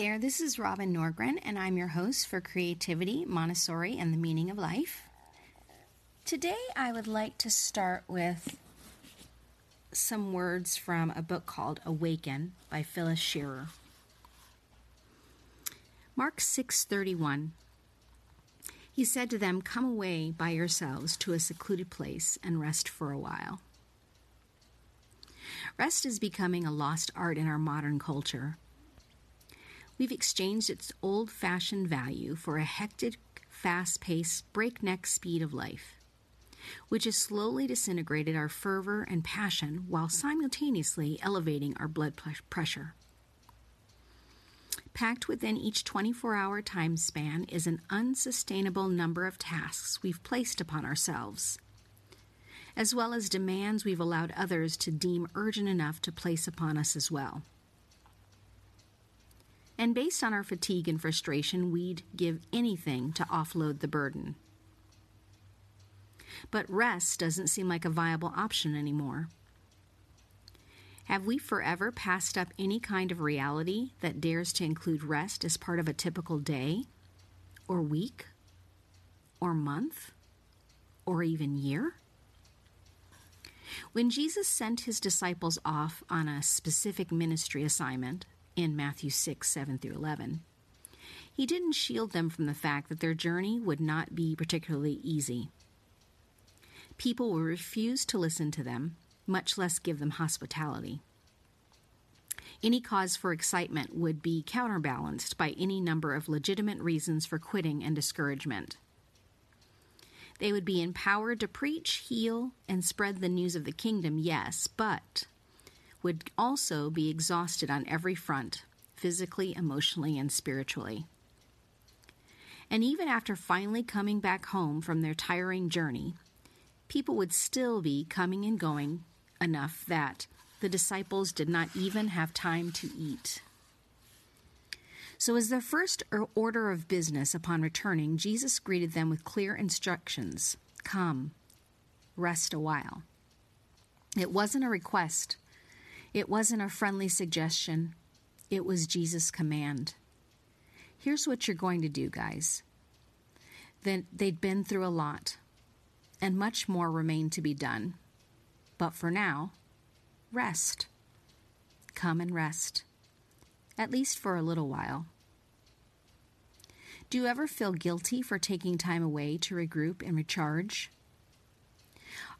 there, this is Robin Norgren, and I'm your host for Creativity, Montessori, and the Meaning of Life. Today, I would like to start with some words from a book called Awaken by Phyllis Shearer. Mark 6:31 He said to them, "Come away by yourselves to a secluded place and rest for a while." Rest is becoming a lost art in our modern culture. We've exchanged its old fashioned value for a hectic, fast paced, breakneck speed of life, which has slowly disintegrated our fervor and passion while simultaneously elevating our blood pressure. Packed within each 24 hour time span is an unsustainable number of tasks we've placed upon ourselves, as well as demands we've allowed others to deem urgent enough to place upon us as well. And based on our fatigue and frustration, we'd give anything to offload the burden. But rest doesn't seem like a viable option anymore. Have we forever passed up any kind of reality that dares to include rest as part of a typical day, or week, or month, or even year? When Jesus sent his disciples off on a specific ministry assignment, in Matthew 6 7 through 11. He didn't shield them from the fact that their journey would not be particularly easy. People would refuse to listen to them, much less give them hospitality. Any cause for excitement would be counterbalanced by any number of legitimate reasons for quitting and discouragement. They would be empowered to preach, heal, and spread the news of the kingdom, yes, but would also be exhausted on every front physically, emotionally, and spiritually. And even after finally coming back home from their tiring journey, people would still be coming and going enough that the disciples did not even have time to eat. So, as their first order of business upon returning, Jesus greeted them with clear instructions Come, rest a while. It wasn't a request, it wasn't a friendly suggestion, it was Jesus' command. Here's what you're going to do, guys. Then they'd been through a lot, and much more remained to be done. But for now, rest. Come and rest, at least for a little while. Do you ever feel guilty for taking time away to regroup and recharge?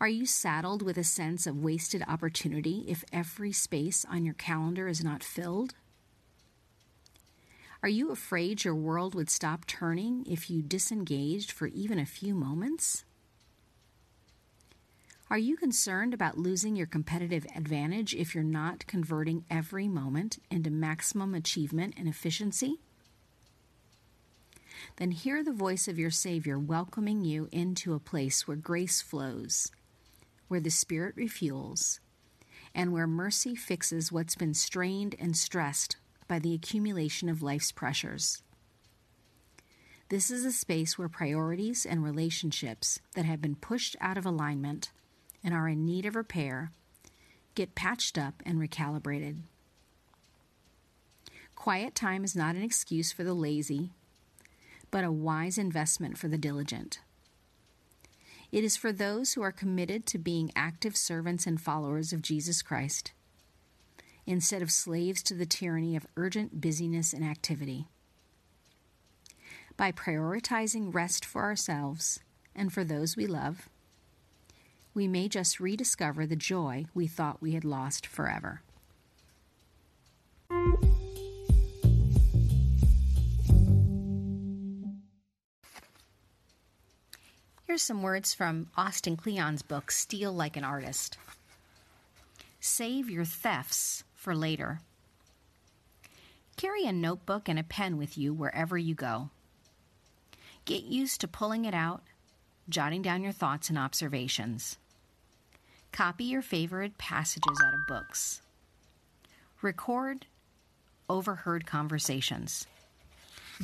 Are you saddled with a sense of wasted opportunity if every space on your calendar is not filled? Are you afraid your world would stop turning if you disengaged for even a few moments? Are you concerned about losing your competitive advantage if you're not converting every moment into maximum achievement and efficiency? Then hear the voice of your Savior welcoming you into a place where grace flows, where the Spirit refuels, and where mercy fixes what's been strained and stressed by the accumulation of life's pressures. This is a space where priorities and relationships that have been pushed out of alignment and are in need of repair get patched up and recalibrated. Quiet time is not an excuse for the lazy but a wise investment for the diligent. It is for those who are committed to being active servants and followers of Jesus Christ, instead of slaves to the tyranny of urgent busyness and activity. By prioritizing rest for ourselves and for those we love, we may just rediscover the joy we thought we had lost forever. Here's some words from Austin Kleon's book, Steal Like an Artist. Save your thefts for later. Carry a notebook and a pen with you wherever you go. Get used to pulling it out, jotting down your thoughts and observations. Copy your favorite passages out of books. Record overheard conversations.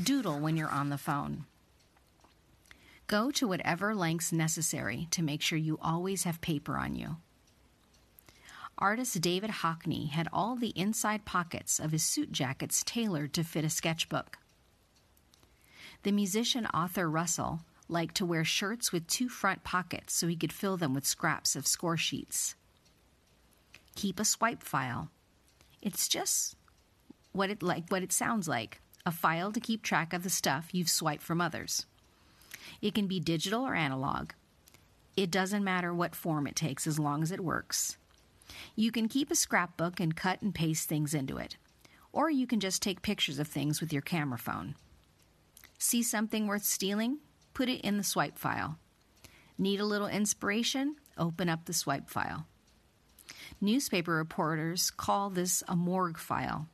Doodle when you're on the phone. Go to whatever lengths necessary to make sure you always have paper on you. Artist David Hockney had all the inside pockets of his suit jackets tailored to fit a sketchbook. The musician Arthur Russell liked to wear shirts with two front pockets so he could fill them with scraps of score sheets. Keep a swipe file. It's just what it like what it sounds like, a file to keep track of the stuff you've swiped from others. It can be digital or analog. It doesn't matter what form it takes as long as it works. You can keep a scrapbook and cut and paste things into it, or you can just take pictures of things with your camera phone. See something worth stealing? Put it in the swipe file. Need a little inspiration? Open up the swipe file. Newspaper reporters call this a morgue file.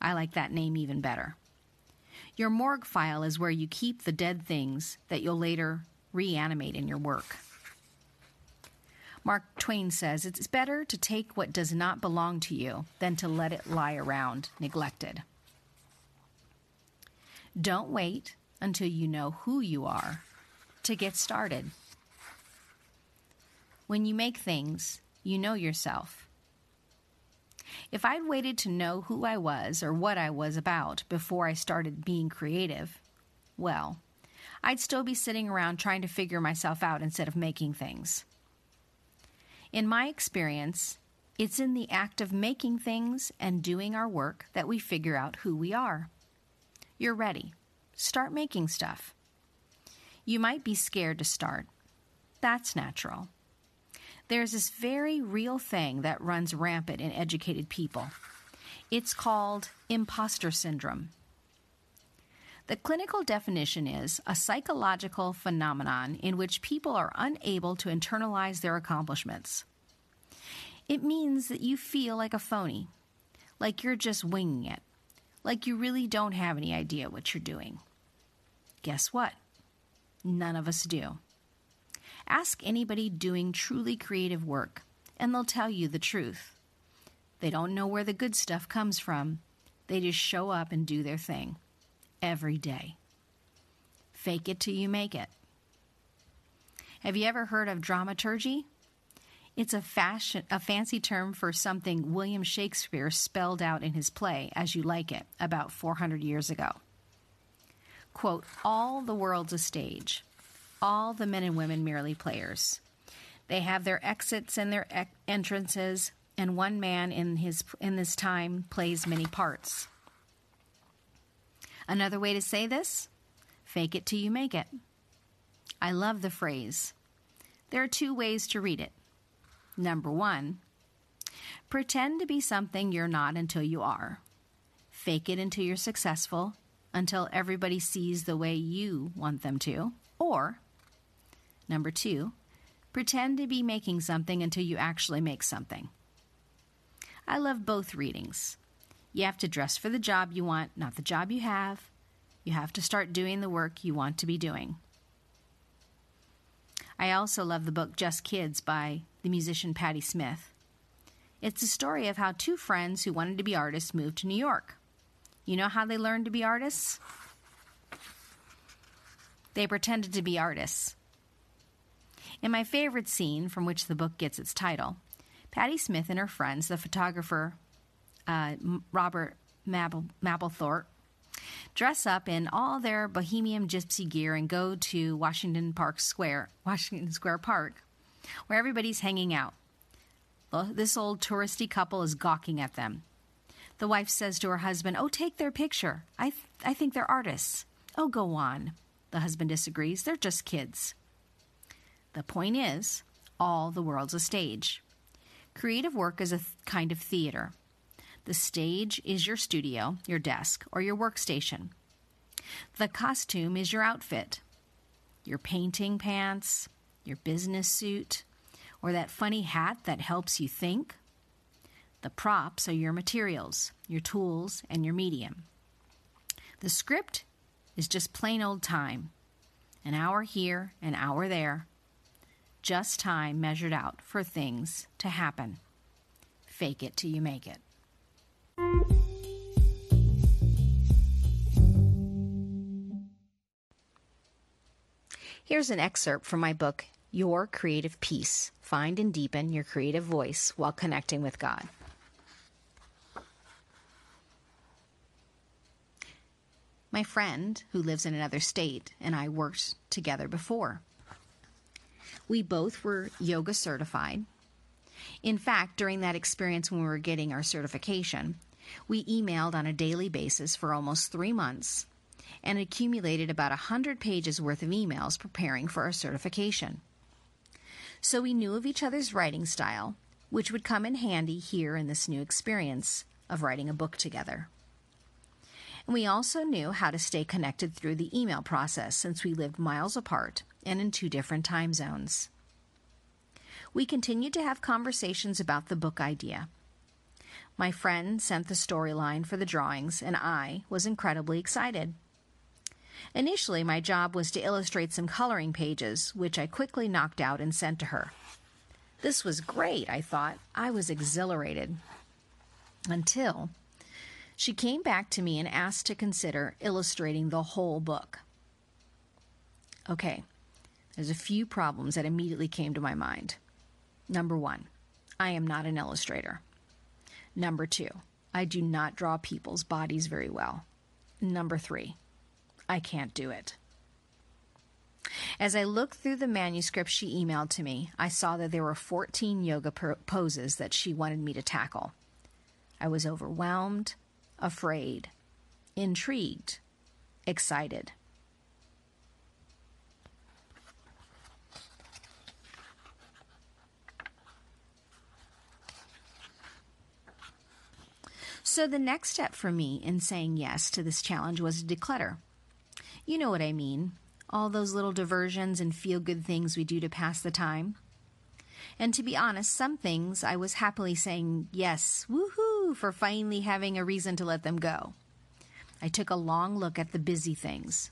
I like that name even better. Your morgue file is where you keep the dead things that you'll later reanimate in your work. Mark Twain says it's better to take what does not belong to you than to let it lie around neglected. Don't wait until you know who you are to get started. When you make things, you know yourself. If I'd waited to know who I was or what I was about before I started being creative, well, I'd still be sitting around trying to figure myself out instead of making things. In my experience, it's in the act of making things and doing our work that we figure out who we are. You're ready. Start making stuff. You might be scared to start. That's natural. There's this very real thing that runs rampant in educated people. It's called imposter syndrome. The clinical definition is a psychological phenomenon in which people are unable to internalize their accomplishments. It means that you feel like a phony, like you're just winging it, like you really don't have any idea what you're doing. Guess what? None of us do. Ask anybody doing truly creative work, and they'll tell you the truth. They don't know where the good stuff comes from, they just show up and do their thing every day. Fake it till you make it. Have you ever heard of dramaturgy? It's a, fashion, a fancy term for something William Shakespeare spelled out in his play, As You Like It, about 400 years ago. Quote, All the world's a stage, all the men and women merely players. They have their exits and their entrances, and one man in, his, in this time plays many parts. Another way to say this fake it till you make it. I love the phrase. There are two ways to read it. Number one, pretend to be something you're not until you are. Fake it until you're successful, until everybody sees the way you want them to. Or, number two, pretend to be making something until you actually make something. I love both readings. You have to dress for the job you want, not the job you have. You have to start doing the work you want to be doing. I also love the book Just Kids by the musician Patti Smith. It's a story of how two friends who wanted to be artists moved to New York. You know how they learned to be artists? They pretended to be artists. In my favorite scene, from which the book gets its title, Patti Smith and her friends, the photographer uh, Robert Mapple, Mapplethorpe, dress up in all their bohemian gypsy gear and go to Washington Park Square, Washington Square Park, where everybody's hanging out. This old touristy couple is gawking at them. The wife says to her husband, Oh, take their picture. I, th- I think they're artists. Oh, go on. The husband disagrees. They're just kids. The point is, all the world's a stage. Creative work is a th- kind of theater. The stage is your studio, your desk, or your workstation. The costume is your outfit, your painting pants, your business suit, or that funny hat that helps you think. The props are your materials, your tools, and your medium. The script is just plain old time an hour here, an hour there. Just time measured out for things to happen. Fake it till you make it. Here's an excerpt from my book, your creative peace. Find and deepen your creative voice while connecting with God. My friend, who lives in another state, and I worked together before. We both were yoga certified. In fact, during that experience when we were getting our certification, we emailed on a daily basis for almost three months and accumulated about 100 pages worth of emails preparing for our certification. So we knew of each other's writing style, which would come in handy here in this new experience of writing a book together. And we also knew how to stay connected through the email process since we lived miles apart and in two different time zones. We continued to have conversations about the book idea. My friend sent the storyline for the drawings, and I was incredibly excited. Initially, my job was to illustrate some coloring pages, which I quickly knocked out and sent to her. This was great, I thought. I was exhilarated. Until she came back to me and asked to consider illustrating the whole book. Okay, there's a few problems that immediately came to my mind. Number one, I am not an illustrator. Number two, I do not draw people's bodies very well. Number three, I can't do it. As I looked through the manuscript she emailed to me, I saw that there were 14 yoga poses that she wanted me to tackle. I was overwhelmed, afraid, intrigued, excited. So, the next step for me in saying yes to this challenge was to declutter. You know what I mean. All those little diversions and feel good things we do to pass the time. And to be honest, some things I was happily saying yes, woohoo, for finally having a reason to let them go. I took a long look at the busy things.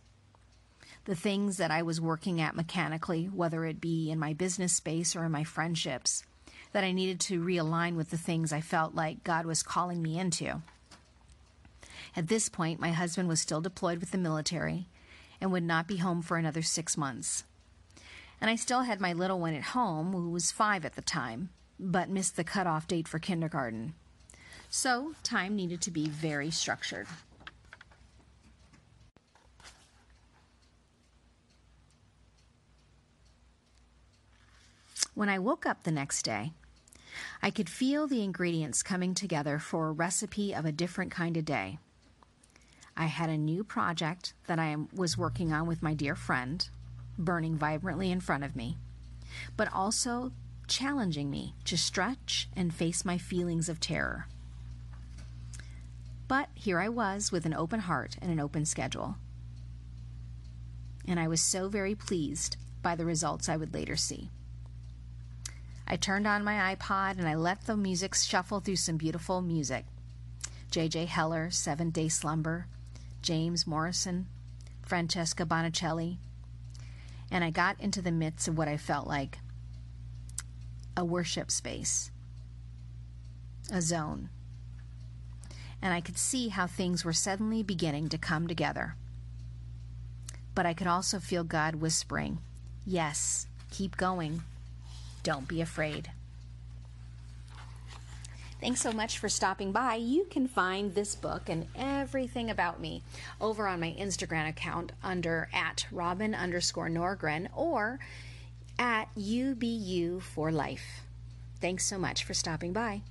The things that I was working at mechanically, whether it be in my business space or in my friendships that I needed to realign with the things I felt like God was calling me into. At this point, my husband was still deployed with the military and would not be home for another six months. And I still had my little one at home, who was five at the time, but missed the cutoff date for kindergarten. So, time needed to be very structured. When I woke up the next day, I could feel the ingredients coming together for a recipe of a different kind of day. I had a new project that I was working on with my dear friend, burning vibrantly in front of me, but also challenging me to stretch and face my feelings of terror. But here I was with an open heart and an open schedule. And I was so very pleased by the results I would later see. I turned on my iPod and I let the music shuffle through some beautiful music. J.J. Heller, Seven Day Slumber, James Morrison, Francesca Battistelli, and I got into the midst of what I felt like a worship space, a zone. And I could see how things were suddenly beginning to come together. But I could also feel God whispering, Yes, keep going. Don't be afraid. Thanks so much for stopping by. You can find this book and everything about me over on my Instagram account under at Robin underscore Norgren or at UBU for Life. Thanks so much for stopping by.